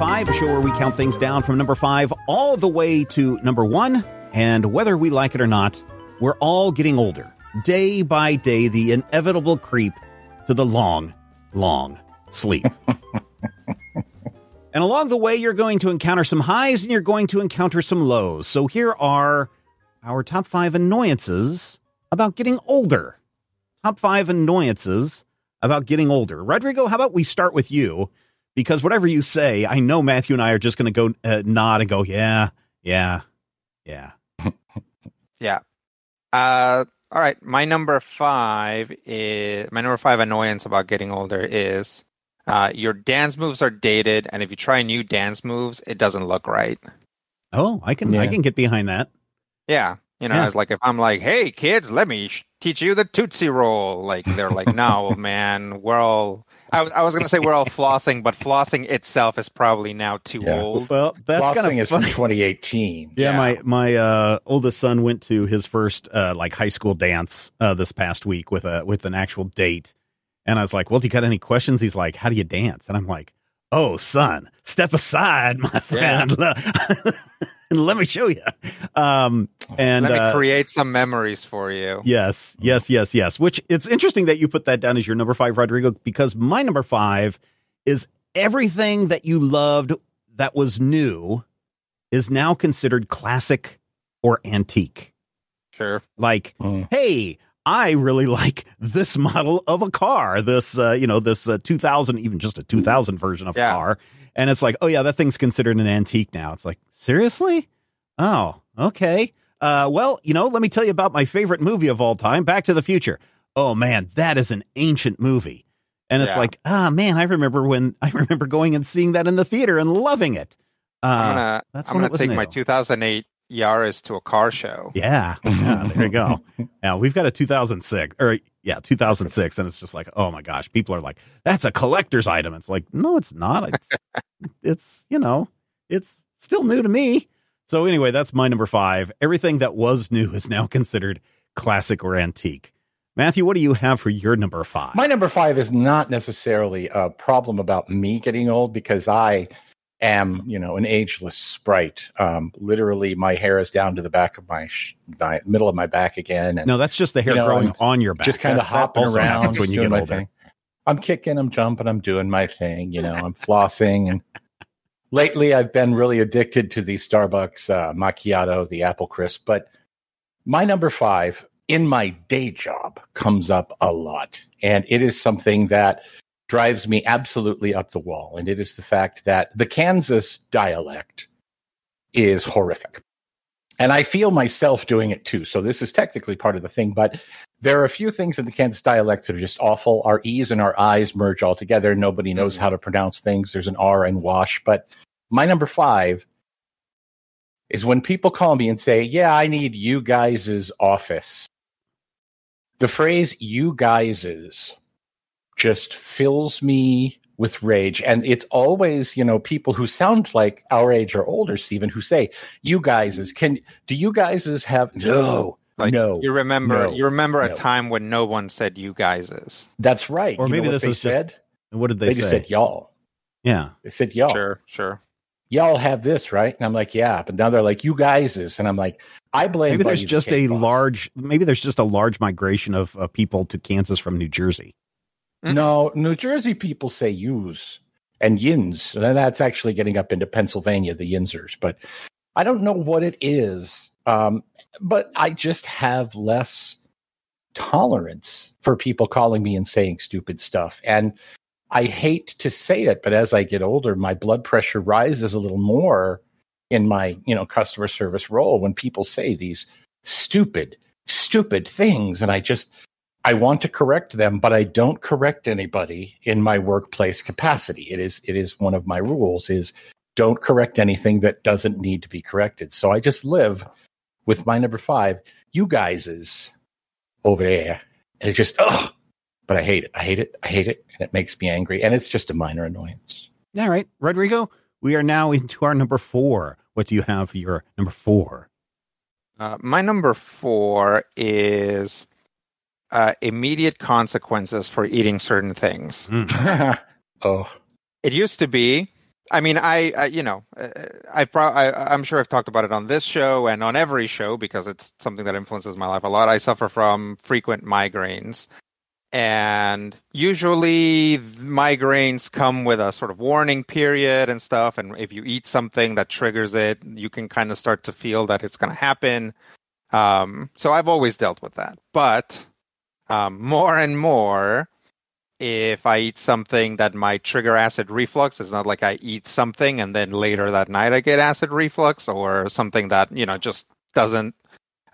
Five, a show where we count things down from number five all the way to number one. And whether we like it or not, we're all getting older. Day by day, the inevitable creep to the long, long sleep. and along the way, you're going to encounter some highs and you're going to encounter some lows. So here are our top five annoyances about getting older. Top five annoyances about getting older. Rodrigo, how about we start with you? Because whatever you say, I know Matthew and I are just going to go uh, nod and go, yeah, yeah, yeah. Yeah. Uh, all right. My number five is my number five annoyance about getting older is uh, your dance moves are dated, and if you try new dance moves, it doesn't look right. Oh, I can I can get behind that. Yeah. You know, Yeah. it's like if I'm like, "Hey, kids, let me sh- teach you the Tootsie Roll," like they're like, "No, man, we're all." I was, I was going to say we're all flossing, but flossing itself is probably now too Yeah. old. Well, that's kind Flossing of is from funny. 2018. Yeah, Yeah. my my uh, oldest son went to his first uh, like high school dance uh, this past week with a with an actual date, and I was like, "Well, do you got any questions?" He's like, "How do you dance?" And I'm like, "Oh, son, step aside, my friend, and let me show you." Um, and Let me uh, create some memories for you. Yes, yes, yes, yes. Which it's interesting that you put that down as your number five, Rodrigo, because my number five is everything that you loved that was new is now considered classic or antique. Sure. Like, Mm. hey, I really like this model of a car, this, uh, you know, this uh, 2000, even just a 2000 version of a car. And it's like, oh, yeah, that thing's considered an antique now. It's like, seriously? Oh, okay. Uh, well, you know, let me tell you about my favorite movie of all time, Back to the Future. Oh, man, that is an ancient movie. And it's Yeah. like, ah, man, I remember when I remember going and seeing that in the theater and loving it. Uh, I'm gonna I'm gonna take my 2008 Yaris to a car show. Yeah, yeah, there you go. Now we've got a 2006 or yeah, 2006, and it's just like, oh my gosh, people are like, that's a collector's item. It's like, no, it's not. It's, it's you know, it's still new to me. So anyway, that's my number five. Everything that was new is now considered classic or antique. Matthew, what do you have for your number five? My number five is not necessarily a problem about me getting old because I am, you know, an ageless sprite. Um, literally, my hair is down to the back of my, sh- my middle of my back again, and no, that's just the hair You know, growing I'm on your back. just kind of That's- hopping around when you get my older. thing. I'm kicking, I'm jumping, I'm doing my thing. You know, I'm flossing, and lately I've been really addicted to the Starbucks uh, macchiato, the apple crisp. But my number five in my day job comes up a lot, and it is something that drives me absolutely up the wall, and it is the fact that the Kansas dialect is horrific. And I feel myself doing it too. So this is technically part of the thing, but there are a few things in the Kansas dialects that are just awful. Our E's and our I's merge all together. Nobody knows mm-hmm. how to pronounce things. There's an R in wash. But my number five is when people call me and say, Yeah, I need you guys' office. The phrase you guys' just fills me with rage. And it's always, you know, people who sound like our age or older, Stephen, who say, You guys' is can do you guys' have no. Like no. you remember no, you remember no. a time when no one said you guys is. That's right. Or You maybe this they is just- said? And what did they, They, say? just said y'all. yeah. They said y'all. Sure, sure. Y'all have this, right? And I'm like, yeah. But now they're like, you guys is. And I'm like, I blame Maybe there's just a large. Maybe there's just a large migration of uh, people to Kansas from New Jersey. No, New Jersey people say yous and yins. And that's actually getting up into Pennsylvania, the yinzers. But I don't know what it is. Um, but I just have less tolerance for people calling me and saying stupid stuff. And I hate to say it, but as I get older, my blood pressure rises a little more in my, you know, customer service role when people say these stupid, stupid things. And I just, I want to correct them, but I don't correct anybody in my workplace capacity. It is, it is one of my rules is don't correct anything that doesn't need to be corrected. So I just live with my number five, you guys is over there. And it just, oh, but I hate it. I hate it. I hate it. And it makes me angry. And it's just a minor annoyance. All right, Rodrigo, we are now into our number four. What do you have for your number four? Uh, my number four is uh, immediate consequences for eating certain things. oh, It used to be I mean, I, I you know, uh, I, pro- I I'm sure I've talked about it on this show and on every show because it's something that influences my life a lot. I suffer from frequent migraines, and usually migraines come with a sort of warning period and stuff. And if you eat something that triggers it, you can kind of start to feel that it's going to happen. Um, so I've always dealt with that, but um, more and more if I eat something that might trigger acid reflux. It's not like I eat something and then later that night I get acid reflux or something that, you know, just doesn't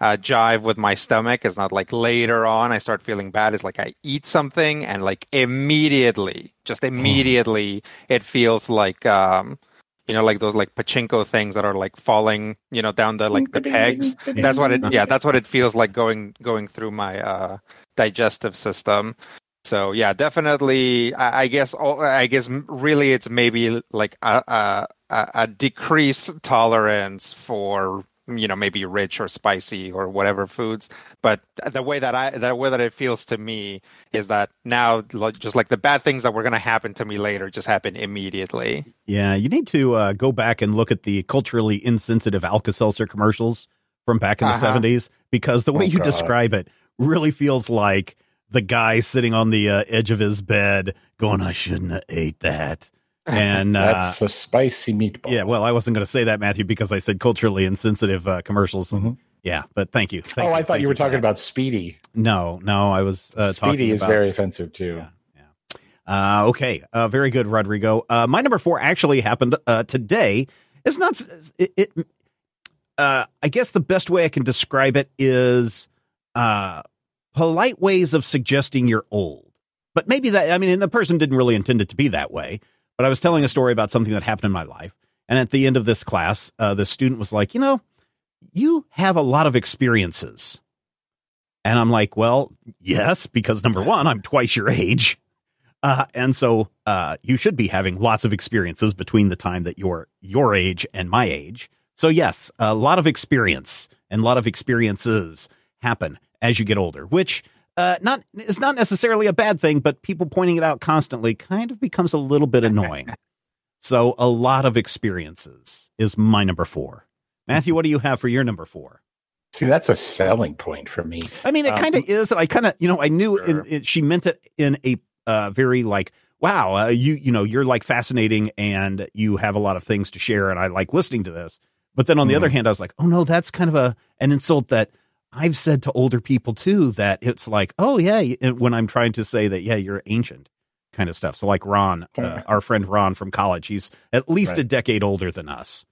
uh, jive with my stomach. It's not like later on I start feeling bad. It's like I eat something and like immediately, just hmm. immediately, it feels like, um, you know, like those like pachinko things that are like falling, you know, down the like the pegs. That's what it, yeah, that's what it feels like going going through my uh, digestive system. So yeah, definitely. I, I guess. I guess really, it's maybe like a, a, a decreased tolerance for you know maybe rich or spicy or whatever foods but the way that i the way that it feels to me is that now just like the bad things that were going to happen to me later just happen immediately yeah you need to uh, go back and look at the culturally insensitive alka-seltzer commercials from back in the uh-huh. 70s because the way oh, you God. describe it really feels like the guy sitting on the uh, edge of his bed going, I shouldn't have ate that. And uh, that's a spicy meatball. Yeah, well, I wasn't going to say that, Matthew, because I said culturally insensitive uh, commercials. Mm-hmm. Yeah, but thank you. Thank oh, you, I thought you were talking that. about Speedy. No, no, I was uh, Speedy is about, very offensive too. Yeah. yeah. Uh, okay, uh, very good, Rodrigo. Uh, my number four actually happened uh, today. It's not. It. it uh, I guess the best way I can describe it is uh, polite ways of suggesting you're old. But maybe that, I mean, and the person didn't really intend it to be that way. But I was telling a story about something that happened in my life. And at the end of this class, uh, the student was like, you know, you have a lot of experiences. And I'm like, well, yes, because number one, I'm twice your age. Uh, and so uh, you should be having lots of experiences between the time that you're your age and my age. So, yes, a lot of experience and a lot of experiences happen as you get older, which uh, not is not necessarily a bad thing, but people pointing it out constantly kind of becomes a little bit annoying. so a lot of experiences is my number four. Matthew, what do you have for your number four? See, that's a selling point for me. I mean, it um, kind of is. And I kind of, you know, I knew sure. in, it, she meant it in a uh, very like, wow, uh, you, you know, you're like fascinating and you have a lot of things to share. And I like listening to this. But then on the mm. other hand, I was like, oh no, that's kind of a, an insult that I've said to older people too that it's like, oh yeah, when I'm trying to say that, yeah, you're ancient kind of stuff. So like Ron, uh, our friend Ron from college, he's at least right. a decade older than us.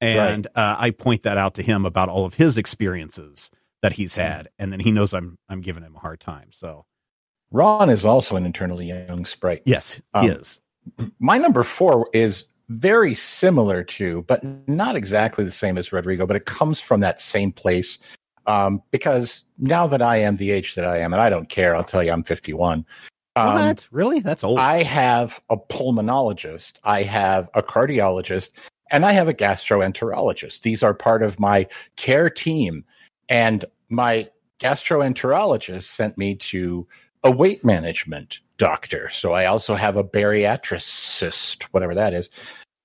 And right. uh, I point that out to him about all of his experiences that he's hmm. had, and then he knows I'm I'm giving him a hard time. So Ron is also an internally young sprite. Yes, he um, is. My number four is very similar to, but not exactly the same as Rodrigo, but it comes from that same place um, because now that I am the age that I am, and I don't care, I'll tell you, I'm 51. Um, what? Really? That's old. I have a pulmonologist, I have a cardiologist, and I have a gastroenterologist. These are part of my care team. And my gastroenterologist sent me to a weight management doctor. So I also have a bariatricist, whatever that is.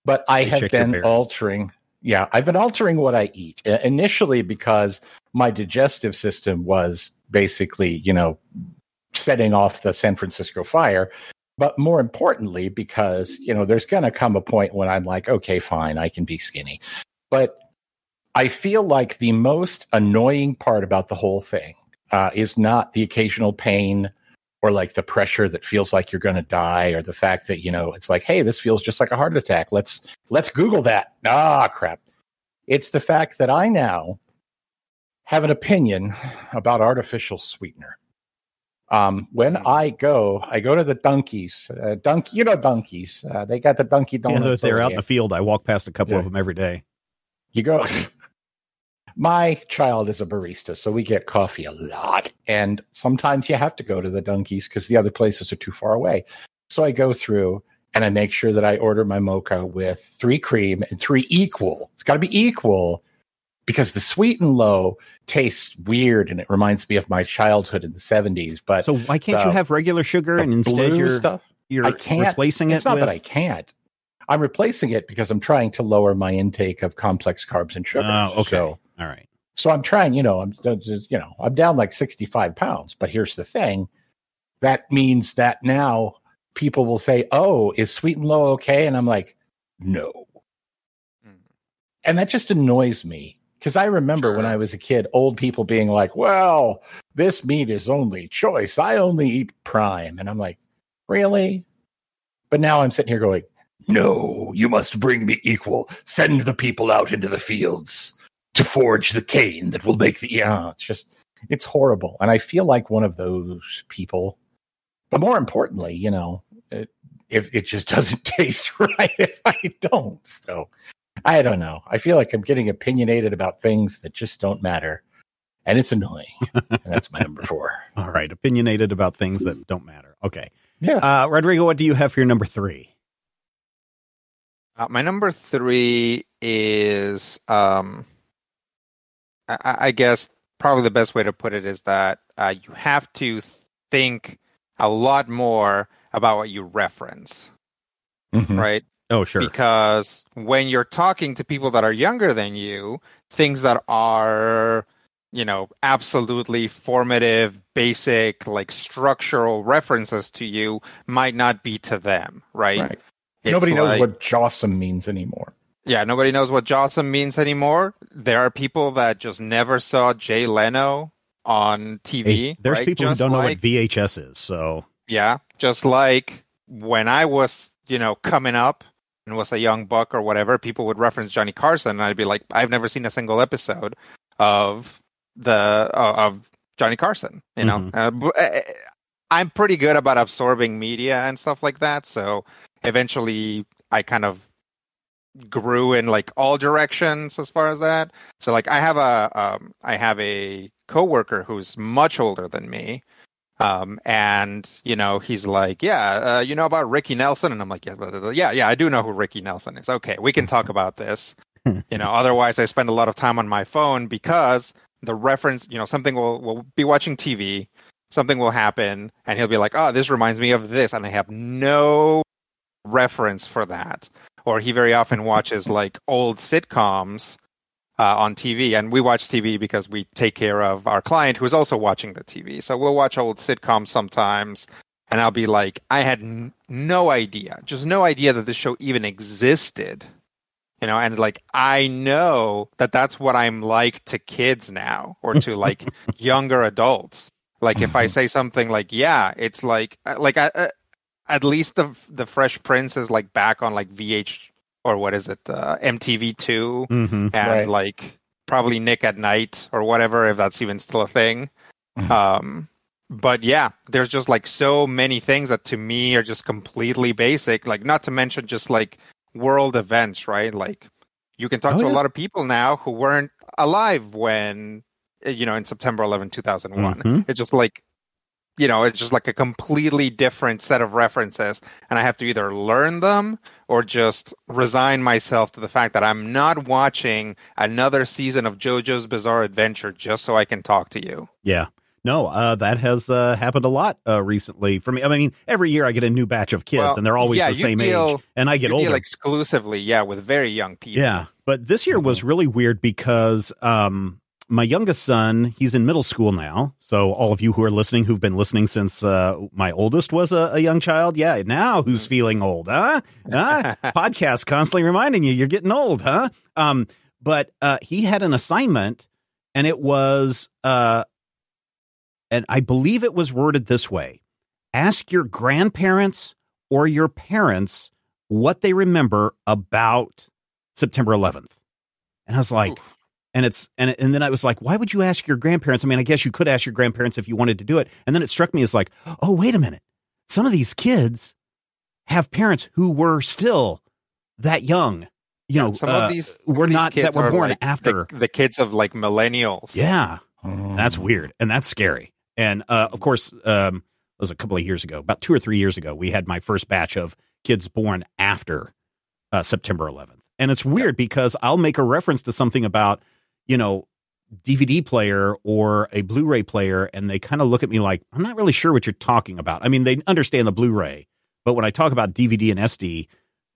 But I have been altering yeah, I've been altering what I eat initially because my digestive system was basically, you know, setting off the San Francisco fire. But more importantly, because, you know, there's going to come a point when I'm like, okay, fine, I can be skinny. But I feel like the most annoying part about the whole thing uh, is not the occasional pain or like the pressure that feels like you're going to die or the fact that you know it's like hey this feels just like a heart attack let's let's google that ah crap it's the fact that i now have an opinion about artificial sweetener um, when hmm. I go, I go to the donkeys. Uh, Dunk, you know donkeys. Uh, they got the donkey Donuts. Yeah, they're out in the field. I walk past a couple yeah. of them every day. You go. my child is a barista, so we get coffee a lot. And sometimes you have to go to the Dunkies because the other places are too far away. So I go through and I make sure that I order my mocha with three cream and three equal. It's got to be equal because the sweet and low tastes weird and it reminds me of my childhood in the 70s. But so why can't the, you have regular sugar and instead you're, stuff? you're I can't, replacing it's it? It's not with... that I can't. I'm replacing it because I'm trying to lower my intake of complex carbs and sugars. Oh, okay. So, All right. so I'm trying, you know, I'm just, you know, I'm down like 65 pounds. But here's the thing. That means that now people will say, Oh, is sweet and low okay? And I'm like, no. Mm. And that just annoys me. Because I remember when I was a kid, old people being like, Well, this meat is only choice. I only eat prime. And I'm like, Really? But now I'm sitting here going, No, you must bring me equal. Send the people out into the fields to forge the cane that will make the. Yeah, it's just, it's horrible. And I feel like one of those people. But more importantly, you know, it, if it just doesn't taste right if I don't. So I don't know. I feel like I'm getting opinionated about things that just don't matter. And it's annoying. and that's my number four. All right. Opinionated about things that don't matter. Okay. Yeah. Uh, Rodrigo, what do you have for your number three? Uh, my number three is, um, I, I I guess probably the best way to put it is that uh, you have to think a lot more about what you reference, Mhm. right? Oh, sure. Because when you're talking to people that are younger than you, things that are, you know, absolutely formative, basic, like structural references to you might not be to them, right? Right. Nobody knows like- what Jossum means anymore. Yeah, nobody knows what Johnson means anymore. There are people that just never saw Jay Leno on TV. Hey, there's right? people who don't know what VHS is. So, Yeah, just like when I was, you know, coming up and was a young buck or whatever, people would reference Johnny Carson, and I'd be like, I've never seen a single episode of the uh, of Johnny Carson. You know, Mhm. uh, uh, I'm pretty good about absorbing media and stuff like that. So eventually, I kind of grew in like all directions as far as that. So like, I have a um, I have a coworker who's much older than me. Um, and you know, he's like, yeah, uh, you know about Ricky Nelson, and I'm like, yeah, yeah, yeah, I do know who Ricky Nelson is. Okay, we can talk about this. you know, otherwise, I spend a lot of time on my phone because the reference, you know, something will will be watching TV, something will happen, and he'll be like, oh, this reminds me of this, and I have no reference for that. Or he very often watches like old sitcoms uh, on TV, and we watch TV because we take care of our client who is also watching the TV. So we'll watch old sitcoms sometimes, and I'll be like, I had n- no idea, just no idea that this show even existed. You know, and like I know that that's what I'm like to kids now, or to like younger adults. Like if I say something like, "Yeah," it's like, uh, like I, uh, at least the the Fresh Prince is like back on like VH or what is it, uh, MTV two mhm. and Right. like probably Nick at Night or whatever, if that's even still a thing. Mhm. Um, but yeah, there's just like so many things that to me are just completely basic. Like, not to mention just like world events, right? Like, you can talk Oh, to a lot of people now who weren't alive when, you know, in September 11, 2001. Mhm. It's just like, you know, it's just like a completely different set of references. And I have to either learn them or just resign myself to the fact that I'm not watching another season of JoJo's Bizarre Adventure just so I can talk to you. Yeah. No, uh, that has uh, happened a lot uh, recently for me. I mean, every year I get a new batch of kids, Well, and they're always yeah, the same deal- age, and I get You older. deal exclusively, yeah, with very young people. Yeah, but this year was really weird because um, my youngest son, he's in middle school now. So all of you who are listening, who've been listening since uh, my oldest was a, a young child, yeah, now who's Mm. feeling old, huh? Huh? Podcast constantly reminding you you're getting old, huh? Um, but uh, he had an assignment, and it was, uh, and I believe it was worded this way: ask your grandparents or your parents what they remember about September 11th. And I was like, Oof. And it's and and then I was like, why would you ask your grandparents? I mean, I guess you could ask your grandparents if you wanted to do it. And then it struck me as like, oh, wait a minute. Some of these kids have parents who were still that young. You know, some uh, of these were of these not kids that were born like after. the, the kids of like millennials. yeah, Mm. that's weird and that's scary. And uh, of course, um, it was a couple of years ago, about two or three years ago, we had my first batch of kids born after uh, September 11th. And it's weird because I'll make a reference to something about, you know, DVD player or a Blu-ray player, and they kind of look at me like, I'm not really sure what you're talking about. I mean, they understand the Blu-ray, but when I talk about DVD and SD,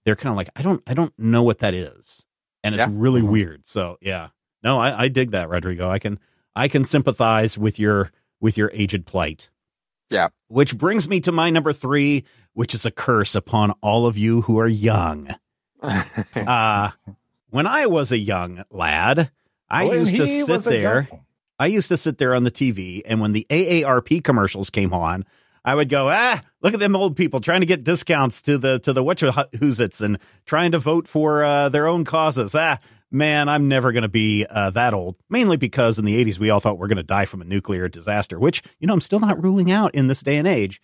they're kind of like, I don't, I don't know what that is, and it's Yeah. really Mhm. weird. So yeah, no, I, I dig that, Rodrigo. I can, I can sympathize with your with your aged plight. Yeah. Which brings me to my number three, which is a curse upon all of you who are young. Uh, when I was a young lad, I used to sit there. I used to sit there on the TV, and when the AARP commercials came on, I would go, ah, look at them old people trying to get discounts to the to the it's and trying to vote for uh, their own causes. Ah, man, I'm never going to be uh, that old. Mainly because in the 80s we all thought we're going to die from a nuclear disaster, which you know I'm still not ruling out in this day and age.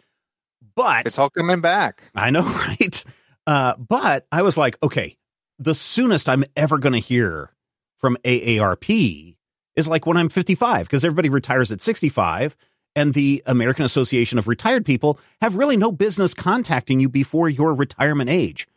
But it's all coming back. I know, right? Uh, but I was like, okay, the soonest I'm ever going to hear from AARP is like when I'm 55, because everybody retires at 65, and the American Association of Retired People have really no business contacting you before your retirement age.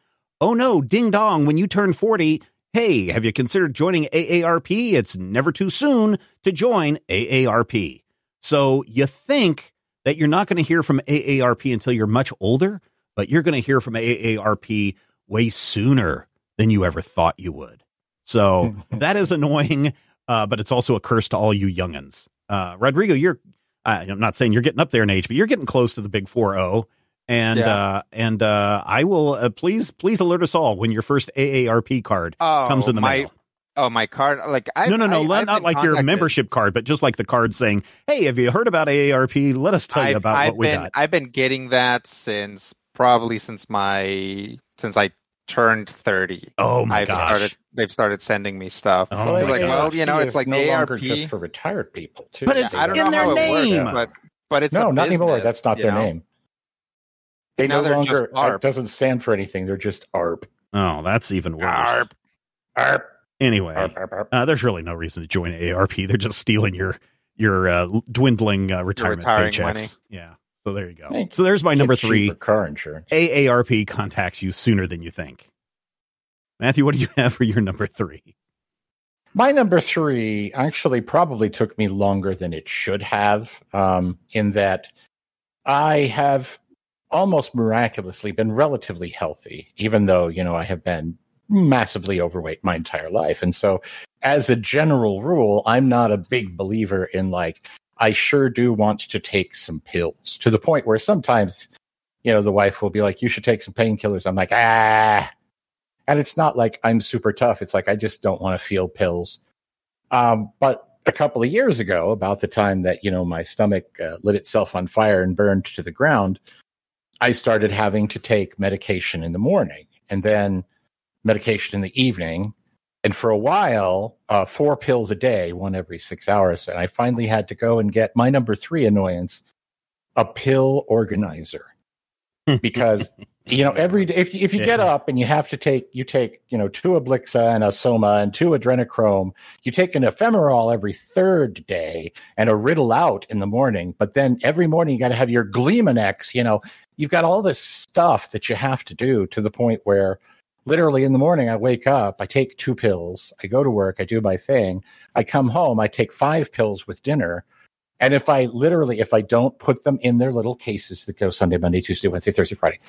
Oh no, ding dong, when you turn 40, hey, have you considered joining AARP? It's never too soon to join AARP. So you think that you're not going to hear from AARP until you're much older, but you're going to hear from AARP way sooner than you ever thought you would. So that is annoying, uh, but it's also a curse to all you youngins. Uh, Rodrigo, you're, uh, I'm not saying you're getting up there in age, but you're getting close to the big 4 And, Yeah. uh, and, uh, I will, uh, please, please alert us all when your first AARP card Oh, comes in the my, mail. Oh, my card. Like I no, no, no, I, not been like your membership card, but just like the card saying, "Hey, have you heard about AARP? Let us tell you I've, about I've what we got." I've been getting that since probably since my since I turned thirty. Oh my I've gosh! started. They've started sending me stuff. Oh it's my like, gosh. well, you know, AARP it's like no the longer ARP. just for retired people, too. But it's I don't in know their how it name. works, but but it's no, a not anymore. That's not their know? name. They Now no they're just longer ARP. doesn't stand for anything. They're just ARP. Oh, that's even worse. ARP. ARP. Anyway, ARP. ARP. ARP. uh, there's really no reason to join ARP. They're just stealing your your uh, dwindling uh, retirement retiring paychecks. money. Yeah. So there you go. Hey, So there's my number three. car insurance. AARP contacts you sooner than you think. Matthew, what do you have for your number three? My number three actually probably took me longer than it should have, um, in that I have almost miraculously been relatively healthy, even though, you know, I have been massively overweight my entire life. And so, as a general rule, I'm not a big believer in like, I sure do want to take some pills to the point where sometimes, you know, the wife will be like, you should take some painkillers. I'm like, ah. And it's not like I'm super tough. It's like I just don't want to feel pills. Um, but a couple of years ago, about the time that you know my stomach uh, lit itself on fire and burned to the ground, I started having to take medication in the morning and then medication in the evening. And for a while, uh, four pills a day, one every six hours. And I finally had to go and get my number three annoyance a pill organizer because you know every day if you, if you get up and you have to take you take you know two Ablixa and a Soma and two adrenochrome you take an ephemeral every third day and a riddle out in the morning but then every morning you got to have your Gleamanex you know you've got all this stuff that you have to do to the point where literally in the morning I wake up I take two pills I go to work I do my thing I come home I take five pills with dinner and if I literally, if I don't put them in their little cases that go Sunday, Monday, Tuesday, Wednesday, Thursday, Friday,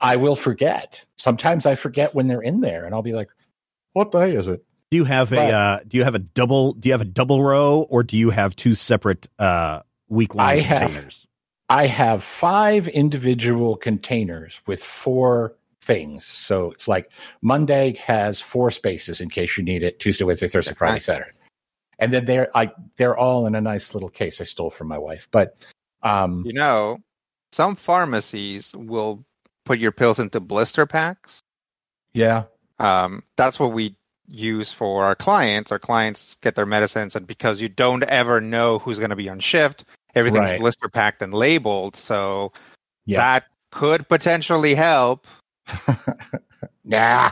I will forget. Sometimes I forget when they're in there, and I'll be like, "What day is it?" Do you have a uh, do you have a double do you have a double row or do you have two separate uh, week long I have- I have five individual containers with four things. So it's like Monday has four spaces in case you need it. Tuesday, Wednesday, Thursday, Friday, Okay. Saturday, and then they're I they're all in a nice little case I stole from my wife. But um, You know, some pharmacies will put your pills into blister packs. yeah, Um, that's what we use for our clients. Our clients get their medicines, and because you don't ever know who's going to be on shift, everything's Right. blister packed and labeled. So yeah. that could potentially help. nah,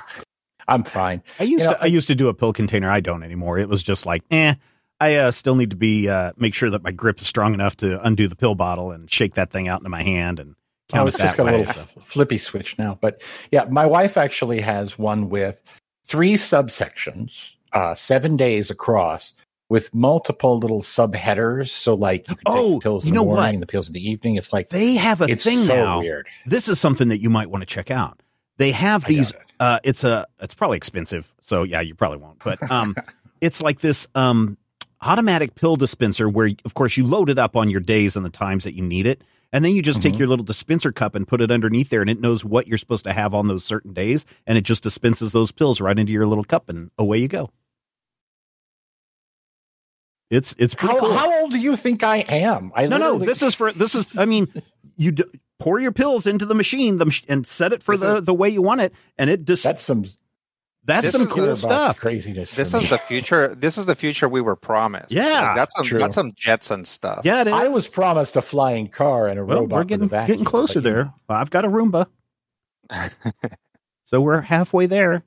I'm fine. I used You know, to I used to do a pill container. I don't anymore. It was just like, eh. I uh, still need to be uh, make sure that my grip is strong enough to undo the pill bottle and shake that thing out into my hand and Oh, count it's it just got a little so. flippy switch now. But yeah, my wife actually has one with three subsections, uh, seven days across, with multiple little subheaders. So like you can take Oh, the pills you in the know morning what? and the pills in the evening. It's like They have a it's thing so now. weird. This is something that you might want to check out. They have these it. Uh, it's a it's probably expensive, so yeah, you probably won't. But um, it's like this um automatic pill dispenser where, of course, you load it up on your days and the times that you need it, and then you just take Mhm. your little dispenser cup and put it underneath there, and it knows what you're supposed to have on those certain days, and it just dispenses those pills right into your little cup, and away you go. It's it's pretty How, cool. how old do you think I am? I no, no, this is for this is. I mean, you d- pour your pills into the machine, the and set it for This the is- the way you want it, and it just that's some that's this some cool stuff. Craziness. This is me. the future. This is the future we were promised. Yeah, Like, that's some true. that's some Jetson stuff. Yeah, it is. I was promised a flying car and a well, robot. we're getting vacuum, getting closer but, you there. I've got a Roomba, so we're halfway there.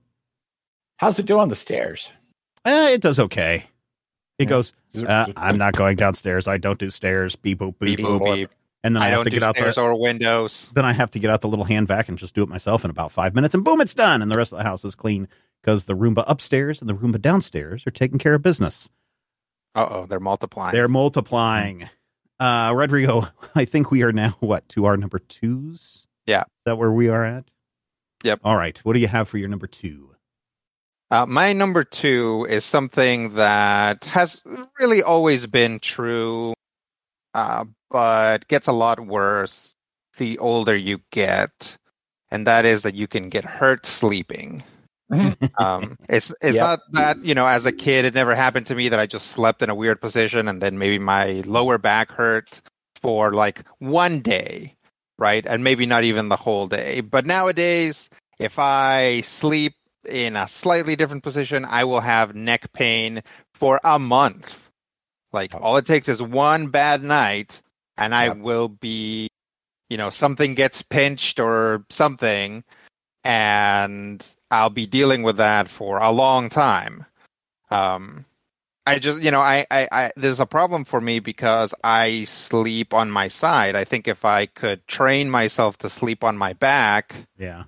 How's it do on the stairs? Eh, it does okay. It Yeah. goes. Uh, I'm not going downstairs. I don't do stairs. Beep boop beep beep boop. boop beep. And then I, I have don't to get out stairs the. or windows. Then I have to get out the little hand vac and just do it myself in about five minutes, and boom, it's done, and the rest of the house is clean because the Roomba upstairs and the Roomba downstairs are taking care of business. Uh oh, they're multiplying. They're multiplying. Uh, Rodrigo, I think we are now what to our number twos. Yeah. is that where we are at? Yep. All right. What do you have for your number two? Uh, my number two is something that has really always been true, uh, but gets a lot worse the older you get, and that is that you can get hurt sleeping. Um, it's it's Yep. not that you know, as a kid, it never happened to me that I just slept in a weird position and then maybe my lower back hurt for like one day, right, and maybe not even the whole day. But nowadays, if I sleep in a slightly different position, I will have neck pain for a month. Like all it takes is one bad night, and I Yep. will be, you know, something gets pinched or something, and I'll be dealing with that for a long time. Um, I just, you know, I, I, I, there's a problem for me because I sleep on my side. I think if I could train myself to sleep on my back, Yeah.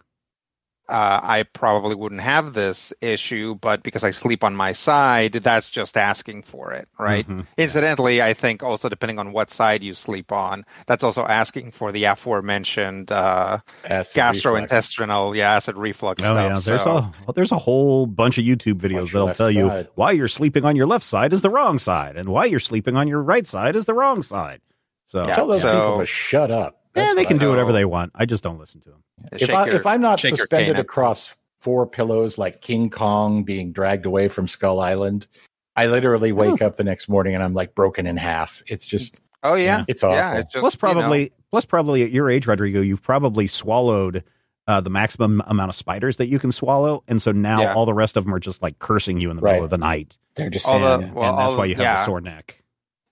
Uh, I probably wouldn't have this issue, but because I sleep on my side, that's just asking for it, right? Mhm. Incidentally, I think also depending on what side you sleep on, that's also asking for the aforementioned uh, Acid reflux. gastrointestinal, yeah, acid reflux Oh stuff. yeah, there's so, a there's a whole bunch of YouTube videos Watch that'll left tell you why you're sleeping on your left side is the wrong side, and why you're sleeping on your right side is the wrong side. So Yeah, Tell those so- people to shut up. Yeah, they can I- do whatever they want. I just don't listen to them. If, I, your, if I'm not suspended across four pillows like King Kong being dragged away from Skull Island, I literally wake up the next morning and I'm like broken in half. It's just, oh yeah, it's awful. yeah, it's just plus, you know, probably plus probably at your age, Rodrigo, you've probably swallowed uh, the maximum amount of spiders that you can swallow, and so now Yeah. all the rest of them are just like cursing you in the Right. middle of the night, they're just all saying, the well, and that's all- why you have yeah, a sore neck.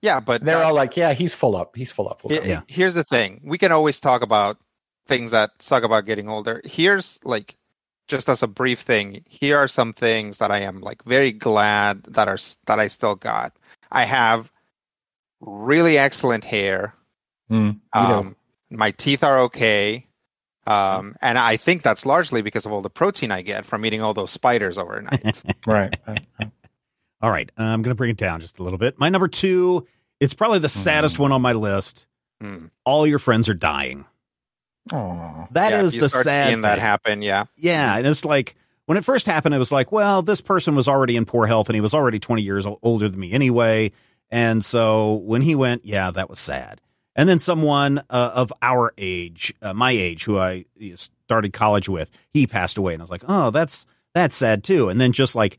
Yeah, but they're all like, yeah, he's full up. He's full up. We'll He- go. Yeah. Here's the thing: we can always talk about things that suck about getting older. Here's like, just as a brief thing, here are some things that I am like very glad that are that I still got. I have really excellent hair. Mm, you know, Um, my teeth are okay. Um, and I think that's largely because of all the protein I get from eating all those spiders overnight. right. right, right. All right, I'm going to bring it down just a little bit. My number two, it's probably the saddest Hmm. one on my list. Hmm. All your friends are dying. Aw. That Yeah, is the sad seeing that thing. happen. Yeah, Yeah, and it's like when it first happened, it was like, well, this person was already in poor health and he was already 20 years older than me anyway. And so when he went, yeah, that was sad. And then someone uh, of our age, uh, my age, who I started college with, he passed away, and I was like, oh, that's that's sad too. And then just like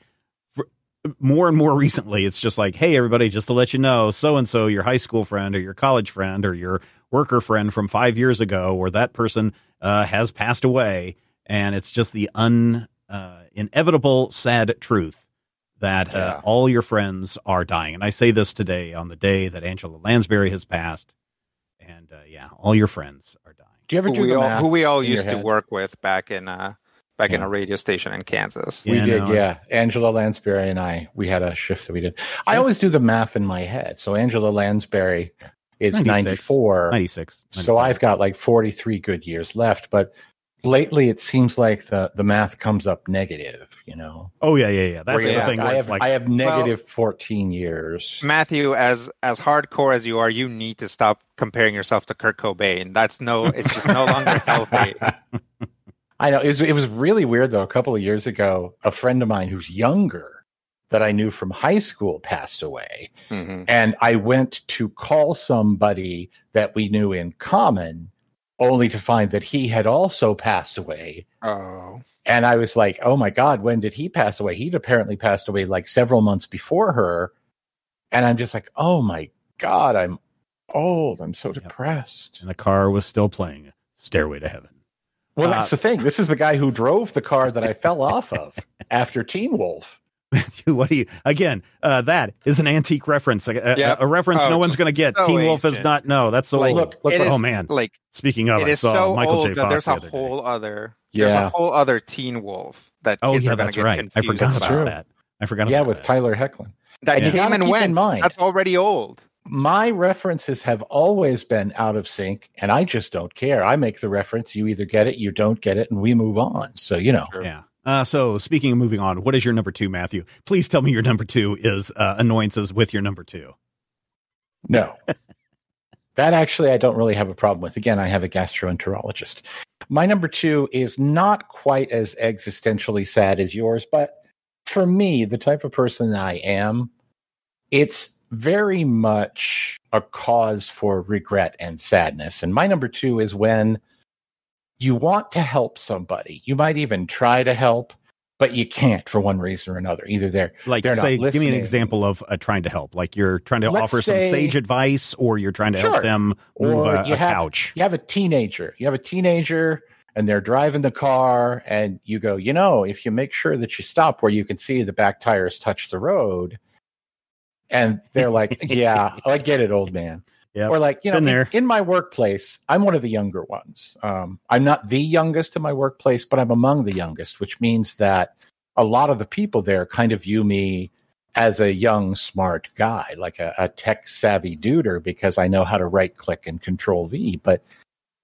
more and more recently, it's just like, hey, everybody, just to let you know, so and so, your high school friend or your college friend or your worker friend from five years ago, or that person uh, has passed away, and it's just the un uh, inevitable sad truth that uh, Yeah. all your friends are dying. And I say this today on the day that Angela Lansbury has passed, and uh, yeah, all your friends are dying. Do you ever who do we the all math who we all in used to work with back in back in a radio station in Kansas. We Yeah, did, no, I- yeah. Angela Lansbury and I, we had a shift that we did. I always do the math in my head. So Angela Lansbury is 96. 94. 96. So I've got like 43 good years left. But lately it seems like the, the math comes up negative, you know? Oh yeah, yeah, yeah. That's Yeah. the thing. I have, like, I have negative 14 years. Matthew, as as hardcore as you are, you need to stop comparing yourself to Kurt Cobain. That's no, it's just no longer healthy. I know it was, it was really weird though. A couple of years ago, a friend of mine who's younger that I knew from high school passed away, Mhm. and I went to call somebody that we knew in common, only to find that he had also passed away. Oh. And I was like, "Oh my god, when did he pass away?" He'd apparently passed away like several months before her, and I'm just like, "Oh my god, I'm old. I'm so depressed." And the car was still playing Stairway to Heaven. Well, Uh, that's the thing. This is the guy who drove the car that I fell off of after Teen Wolf. what do you again? Uh, that is an antique reference, a, a- Yep. a reference no Oh, one's going to get. so Teen Wolf is not. No, that's so Like, old. Look, look, It oh is- man! Like Speaking of, it I saw so Michael J. old that Fox there's the a other day. whole other there's a whole other Teen Wolf that Oh kids yeah, are that's get right. I forgot That's about true. that. I forgot. yeah, about with that. Tyler Hoechlin. that And you came and went. mind- That's already old. My references have always been out of sync, and I just don't care. I make the reference. You either get it, you don't get it, and we move on. So, you know. Yeah. Uh, so speaking of moving on, what is your number two, Matthew? Please tell me your number two is uh, annoyances with your number two. No. that actually, I don't really have a problem with. Again, I have a gastroenterologist. My number two is not quite as existentially sad as yours, but for me, the type of person I am, it's very much a cause for regret and sadness. And my number two is when you want to help somebody. You might even try to help, but you can't for one reason or another. Either they're Like, They're not say, give me an example of uh, trying to help. Like you're trying to Let's offer some sage advice, or you're trying to help them move Or a, you a have- couch. you have a teenager. You have a teenager and they're driving the car and you go, you know, if you make sure that you stop where you can see the back tires touch the road. And they're like, yeah, I get it, old man. Yep. Or like, you know, in, in my workplace, I'm one of the younger ones. Um, I'm not the youngest in my workplace, but I'm among the youngest, which means that a lot of the people there kind of view me as a young, smart guy, like a, a tech savvy duder, because I know how to right click and control V. But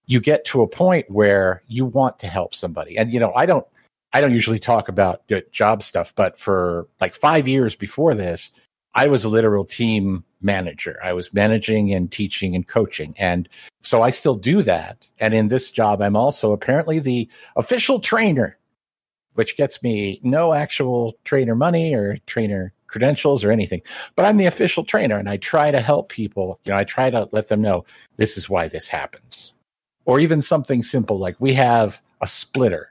you get to a point where you want to help somebody. And, you know, I don't, I don't usually talk about uh, job stuff, but for like five years before this, I was a literal team manager. I was managing and teaching and coaching. And so I still do that. And in this job, I'm also apparently the official trainer, which gets me no actual trainer money or trainer credentials or anything. But I'm the official trainer and I try to help people. You know, I try to let them know this is why this happens. Or even something simple like we have a splitter,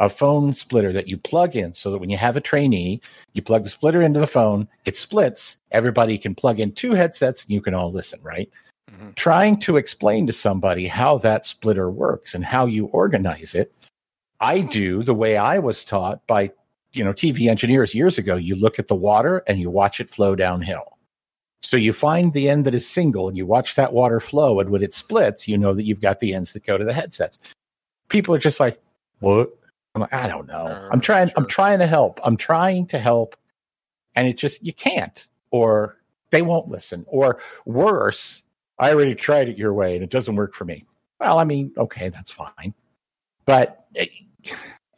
a phone splitter that you plug in so that when you have a trainee, you plug the splitter into the phone, it splits. Everybody can plug in two headsets and you can all listen, right? Mhm. Trying to explain to somebody how that splitter works and how you organize it. I do the way I was taught by, you know, TV engineers years ago. You look at the water and you watch it flow downhill. So you find the end that is single and you watch that water flow. And when it splits, you know that you've got the ends that go to the headsets. People are just like, what? I'm like, I don't know. Sure, I'm trying, I'm trying to help. I'm trying to help. And it just, you can't, or they won't listen. Or worse, I already tried it your way and it doesn't work for me. Well, I mean, okay, that's fine. But it,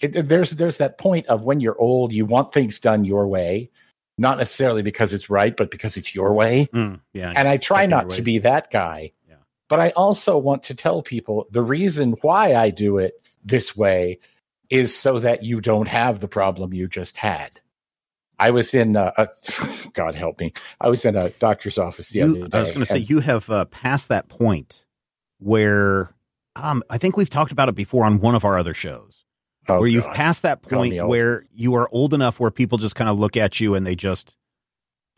it, there's there's that point of when you're old, you want things done your way, not necessarily because it's right, but because it's your way. Mm, yeah. And I try Stuck in your not to be that guy. Yeah. But I also want to tell people the reason why I do it this way is so that you don't have the problem you just had. I was in a, a God help me. I was in a doctor's office the You- other day. I was going to say you have uh, passed that point where um, I think we've talked about it before on one of our other shows, oh, where you've passed that point where you are old enough where people just kind of look at you and they just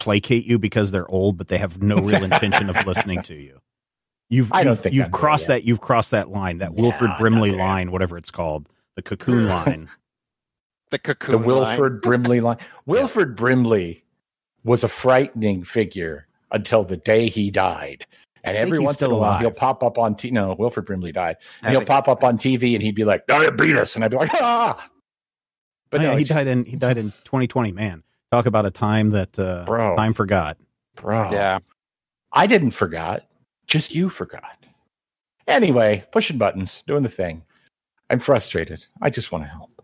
placate you because they're old, but they have no real intention of listening to you. You've I don't you've, think you've I'm crossed that you've crossed that line, that Yeah, Wilford I'm Brimley line, whatever it's called, the cocoon line. The the cocoon. line. Wilford Brimley line. Wilford Brimley was a frightening figure until the day he died. And every once in a while, he'll pop up on TV. No, Wilford Brimley died. And he'll pop up on TV and he'd be like, diabetes. And I'd be like, ah. But Oh, no, yeah, he just- died in he died in 2020. Man, talk about a time that uh, Bro. time forgot. bro. Yeah. I didn't forgot. Just you forgot. Anyway, pushing buttons, doing the thing. I'm frustrated. I just want to help.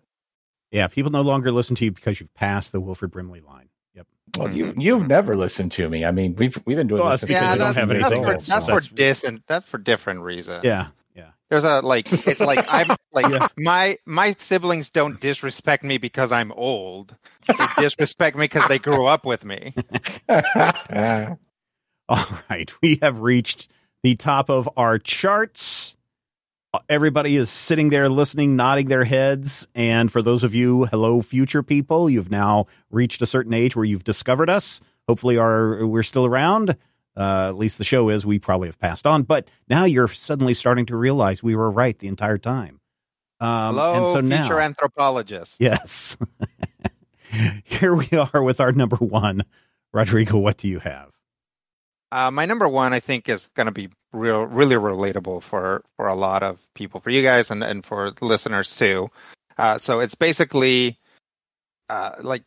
Yeah, people no longer listen to you because you've passed the Wilford Brimley line. Yep. Well, you you've never listened to me. I mean, we've we've been doing Well, this that's since because Yeah, you don't that's, have that's for, else, that's so for that's- dis and that's for different reasons. Yeah, yeah. There's a like it's like I'm like Yeah. my my siblings don't disrespect me because I'm old. They disrespect me because they grew up with me. All right, we have reached the top of our charts. Everybody is sitting there listening, nodding their heads. And for those of you, hello, future people, you've now reached a certain age where you've discovered us. Hopefully, our we're still around. Uh, at least the show is. We probably have passed on, but now you're suddenly starting to realize we were right the entire time. Um, Hello, and so future now, anthropologist. yes, here we are with our number one. Rodrigo, what do you have? Uh, my number one, I think, is going to be real, really relatable for for a lot of people, for you guys, and and for listeners too. Uh, so it's basically uh, like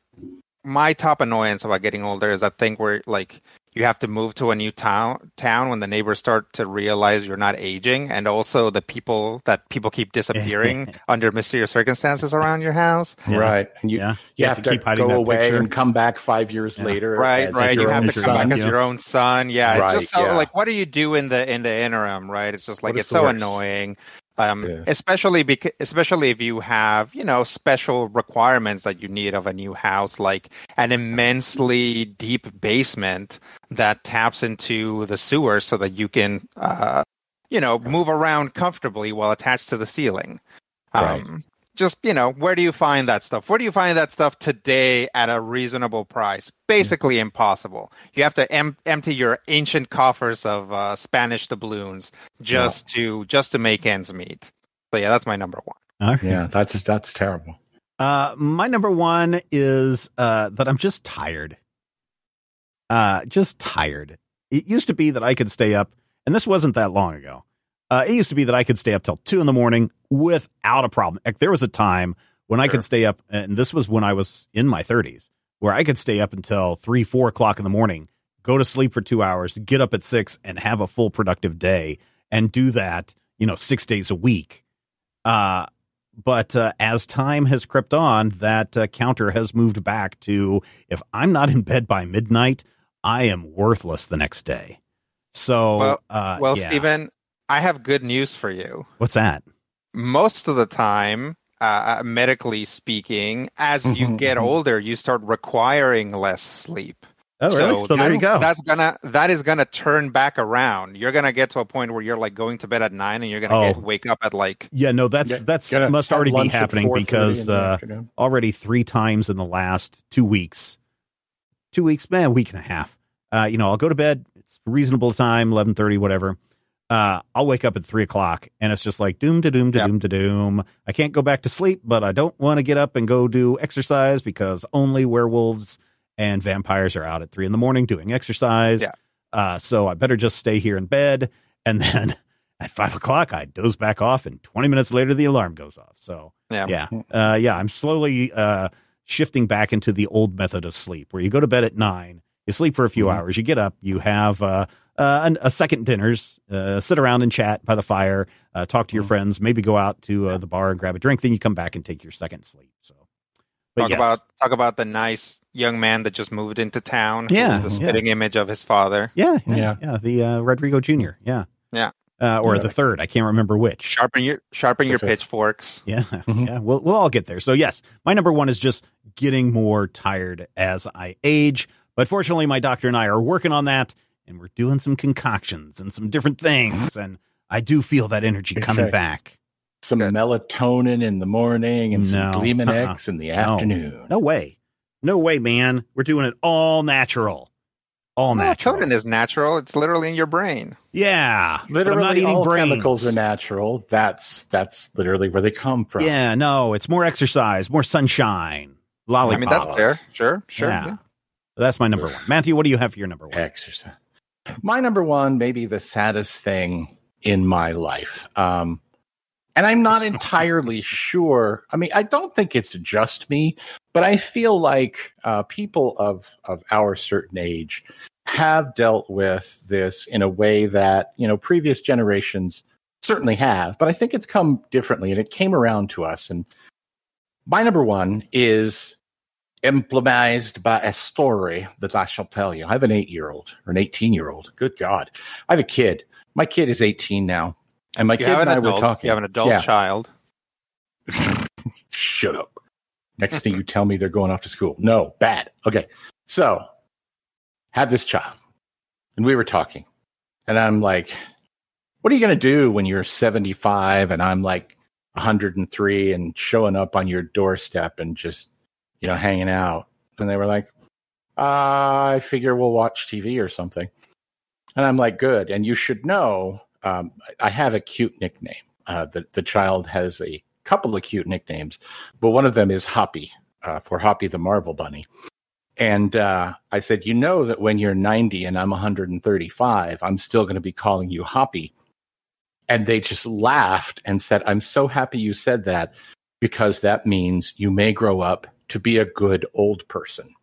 my top annoyance about getting older is I think we're like you have to move to a new town town when the neighbors start to realize you're not aging, and also the people that people keep disappearing under mysterious circumstances around your house. Yeah. Right. And you, yeah, you have, to, keep hiding go that away picture. and come back five years Yeah. later. right as right your you have to come son. back as your own son yeah Right, it's just so yeah. like what do you do in the in the interim right it's just like What is it's so worst? annoying um especially because especially if you have you know special requirements that you need of a new house like an immensely deep basement that taps into the sewer so that you can uh you know move around comfortably while attached to the ceiling um Right. Just you know where do you find that stuff where do you find that stuff today at a reasonable price basically impossible you have to em- empty your ancient coffers of uh, spanish doubloons just to just to make ends meet so yeah that's my number one All right. Yeah, that's that's terrible. Uh, my number one is uh, that I'm just tired. Uh, just tired. It used to be that I could stay up, and this wasn't that long ago. Uh, it used to be that I could stay up till two in the morning without a problem. Like, there was a time when I Sure. could stay up, and this was when I was in my 30s, where I could stay up until three, four o'clock in the morning, go to sleep for two hours, get up at six, and have a full productive day, and do that, you know, six days a week. Uh, but uh, as time has crept on, that uh, counter has moved back to if I'm not in bed by midnight, I am worthless the next day. So, Well- uh, well yeah. stephen i have good news for you what's that? most of the time uh, medically speaking as you get older you start requiring less sleep Oh, really? So, there you go. That's gonna that is gonna turn back around. You're gonna get to a point where you're like going to bed at nine and you're gonna Oh. get, wake up at like Yeah, no, that's Yeah, that's must already be happening because uh, already three times in the last two weeks, two weeks, man, a week and a half. Uh, you know, I'll go to bed. It's reasonable time, eleven thirty, whatever. Uh, I'll wake up at three o'clock, and it's just like doom to doom to doom to doom. I can't go back to sleep, but I don't want to get up and go do exercise because only werewolves and vampires are out at three in the morning doing exercise. Yeah. Uh, so I better just stay here in bed, and then at five o'clock I doze back off, and twenty minutes later the alarm goes off. So yeah. yeah. Uh, yeah. I'm slowly uh, shifting back into the old method of sleep where you go to bed at nine, you sleep for a few Mhm. hours, you get up, you have uh, an, a second dinners, uh, sit around and chat by the fire, uh, talk to your Mhm. friends, maybe go out to uh, the bar and grab a drink. Then you come back and take your second sleep. So, but Talk yes. about talk about the nice young man that just moved into town. Yeah, who's the yeah. spitting image of his father. yeah, yeah, yeah, Yeah. The uh, Rodrigo Jr. Yeah. Yeah. Uh, or Yeah. the third. I can't remember which. Sharpen your sharpen The your fifth. pitchforks. Yeah, Mhm. yeah, we'll we'll all get there. So yes, my number one is just getting more tired as I age. But fortunately, my doctor and I are working on that, and we're doing some concoctions and some different things, and I do feel that energy coming Okay. back. Some Good. melatonin in the morning and No. some Gleeman Uh-uh. X in the afternoon. No way, no way, man. We're doing it all natural, all natural. Melatonin is natural. It's literally in your brain. yeah, Literally, I'm not eating all brains. chemicals are natural. That's that's literally where they come from. Yeah, no, it's more exercise, more sunshine, lollipops. I mean that's fair. Sure, sure. Yeah. yeah. That's my number one. Matthew, what do you have for your number one? exercise. My number one, maybe the saddest thing in my life. Um, and I'm not entirely sure. I mean, I don't think it's just me, but I feel like uh, people of of our certain age have dealt with this in a way that you know previous generations certainly have. But I think it's come differently, and it came around to us. And my number one is implemented by a story that I shall tell you. I have an eight year old or an 18 year old. Good God. I have a kid. My kid is 18 now. And my You kid and I adult. were talking. You have an adult Yeah. child. Shut up. Next thing you tell me they're going off to school. No, bad. Okay. So, have this child. And we were talking. And I'm like, what are you going to do when you're 75 and I'm like 103 and showing up on your doorstep and just, you know, hanging out? And they were like, I figure we'll watch TV or something. And I'm like, good. And you should know, um, I have a cute nickname. Uh, the, the child has a couple of cute nicknames, but one of them is Hoppy uh, for Hoppy the Marvel Bunny. And uh, I said, you know that when you're 90 and I'm 135, I'm still going to be calling you Hoppy. And they just laughed and said, I'm so happy you said that because that means you may grow up to be a good old person.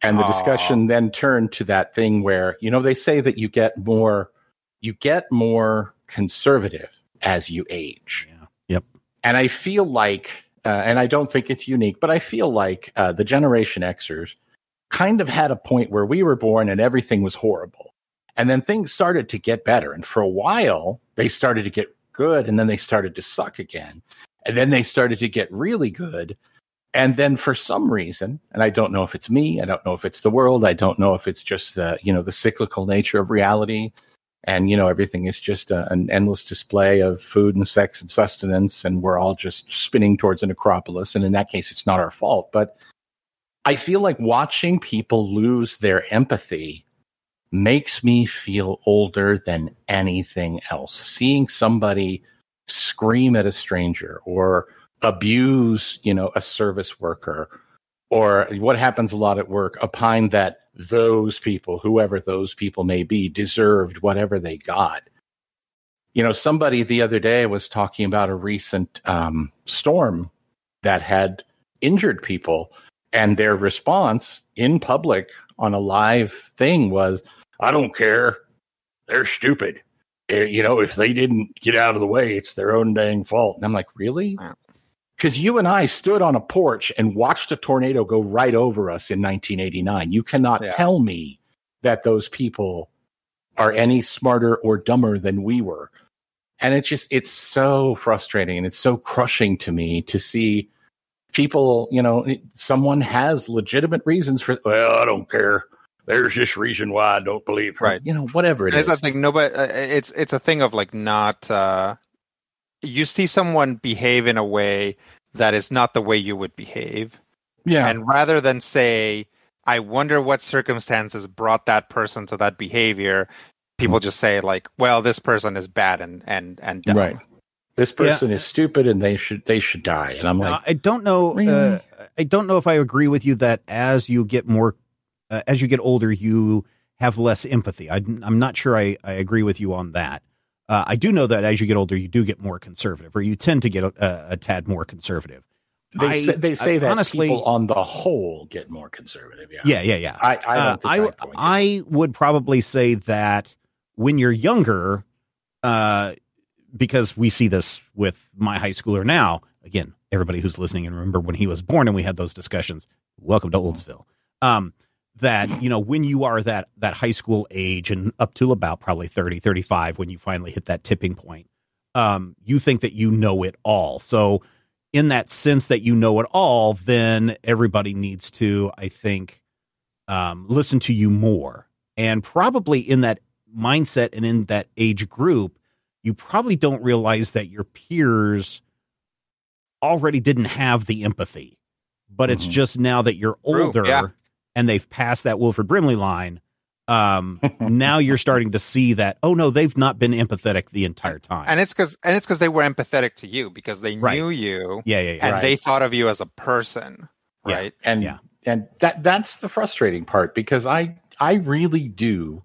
And the Aw. discussion then turned to that thing where, you know, they say that you get more, you get more conservative as you age. Yeah. Yep. And I feel like, uh, and I don't think it's unique, but I feel like uh, the Generation Xers kind of had a point where we were born and everything was horrible. And then things started to get better. And for a while, they started to get good and then they started to suck again. And then they started to get really good. And then for some reason, and I don't know if it's me, I don't know if it's the world, I don't know if it's just the, you know, the cyclical nature of reality. And, you know, everything is just a, an endless display of food and sex and sustenance. And we're all just spinning towards an acropolis. And in that case, it's not our fault. But I feel like watching people lose their empathy makes me feel older than anything else. Seeing somebody scream at a stranger or abuse, you know, a service worker or what happens a lot at work, opine that those people, whoever those people may be, deserved whatever they got. You know, somebody the other day was talking about a recent um, storm that had injured people, and their response in public on a live thing was, I don't care. They're stupid. Eh, You know, if they didn't get out of the way, it's their own dang fault. And I'm like, really? Because you and I stood on a porch and watched a tornado go right over us in 1989. You cannot Yeah. tell me that those people are any smarter or dumber than we were. And it's just, it's so frustrating and it's so crushing to me to see people, you know, someone has legitimate reasons for, well, I don't care. There's this reason why I don't believe her. Right. You know, whatever it And is. it's that thing. Nobody. Uh, it's it's a thing of like not. Uh, you see someone behave in a way that is not the way you would behave, yeah. and rather than say, "I wonder what circumstances brought that person to that behavior," people just say like, "Well, this person is bad and and and dumb." Right. This person is stupid and they should they should die. And I'm Now, like, I don't know. Uh, I don't know if I agree with you that as you get more, uh, as you get older, you have less empathy. I, am not sure I, I agree with you on that. Uh, I do know that as you get older, you do get more conservative, or you tend to get a, a tad more conservative. they I- say, they say I- that honestly- people on the whole get more conservative. Yeah. Yeah, yeah, yeah. I, I Uh, I, I'm going to. I would probably say that when you're younger, uh, because we see this with my high schooler now. Again, everybody who's listening and remember when he was born and we had those discussions. Welcome to Oldsville. Um, that you know when you are that that high school age and up to about probably 30 35 when you finally hit that tipping point um you think that you know it all so in that sense that you know it all then everybody needs to i think um listen to you more and probably in that mindset and in that age group you probably don't realize that your peers already didn't have the empathy but it's Mhm. just now that you're older yeah. And they've passed that Wilford Brimley line, um, now you're starting to see that oh no, they've not been empathetic the entire time. And it's because and it's because they were empathetic to you because they Right. knew you yeah, yeah, yeah. and Right. they thought of you as a person, Yeah. right? and Yeah. and that that's the frustrating part because I I really do,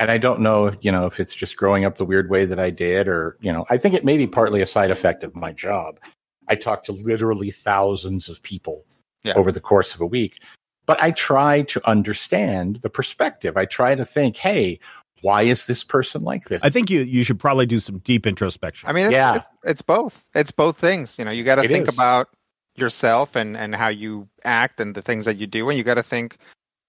and I don't know you know if it's just growing up the weird way that I did or you know I think it may be partly a side effect of my job. I talk to literally thousands of people Yeah. over the course of a week, but I try to understand the perspective. I try to think, hey, why is this person like this? I think you you should probably do some deep introspection. I mean, it's, Yeah. it- it's both. It's both things. You know, you got to think is. about yourself and and how you act and the things that you do, and you got to think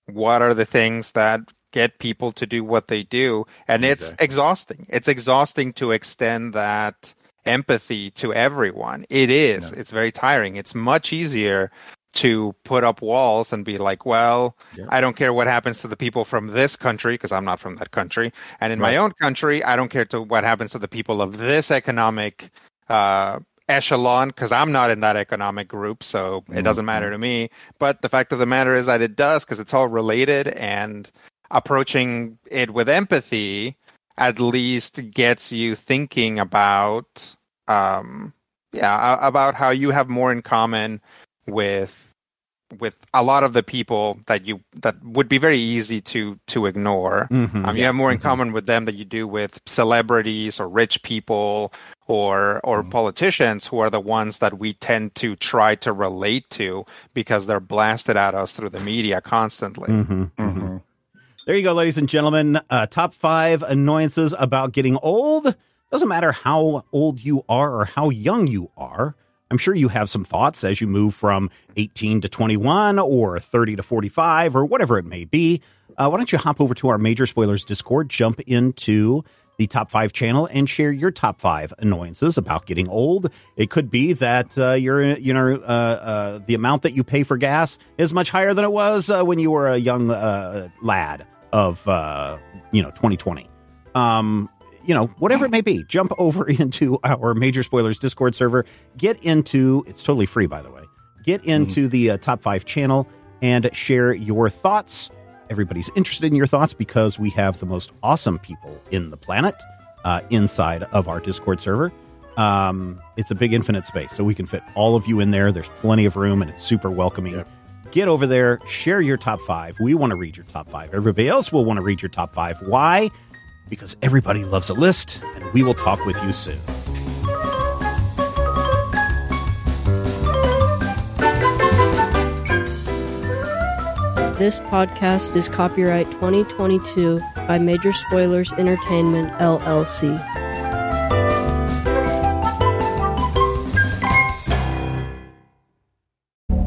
what are the things that get people to do what they do, and it's exhausting. It's exhausting to extend that empathy to everyone. It is. Yeah. It's very tiring. It's much easier to put up walls and be like, well, Yeah. I don't care what happens to the people from this country because I'm not from that country. And in my own country, I don't care to what happens to the people of this economic uh, echelon because I'm not in that economic group. So it doesn't matter to me. But the fact of the matter is that it does because it's all related and approaching it with empathy at least gets you thinking about um yeah about how you have more in common with with a lot of the people that you that would be very easy to to ignore Mhm. um, you have more in Mhm. common with them than you do with celebrities or rich people or or Mhm. politicians who are the ones that we tend to try to relate to because they're blasted at us through the media constantly. Mhm. Mhm. Mhm. There you go, ladies and gentlemen. Uh, top five annoyances about getting old. Doesn't matter how old you are or how young you are. I'm sure you have some thoughts as you move from 18 to 21 or 30 to 45 or whatever it may be. Uh, why don't you hop over to our Major Spoilers Discord, jump into the top five channel, and share your top five annoyances about getting old. It could be that uh, you're, you know, uh, uh, the amount that you pay for gas is much higher than it was uh, when you were a young uh, lad of, you know, 2020. Um, you know, whatever it may be, jump over into our Major Spoilers Discord server. Get into it's totally free, by the way. Get into the uh, top five channel and share your thoughts. Everybody's interested in your thoughts because we have the most awesome people in the planet uh, inside of our Discord server. Um, it's a big infinite space, so we can fit all of you in there. There's plenty of room, and it's super welcoming. Get over there, share your top five. We want to read your top five. Everybody else will want to read your top five. Why? Because everybody loves a list, and we will talk with you soon. This podcast is copyright 2022 by Major Spoilers Entertainment, LLC.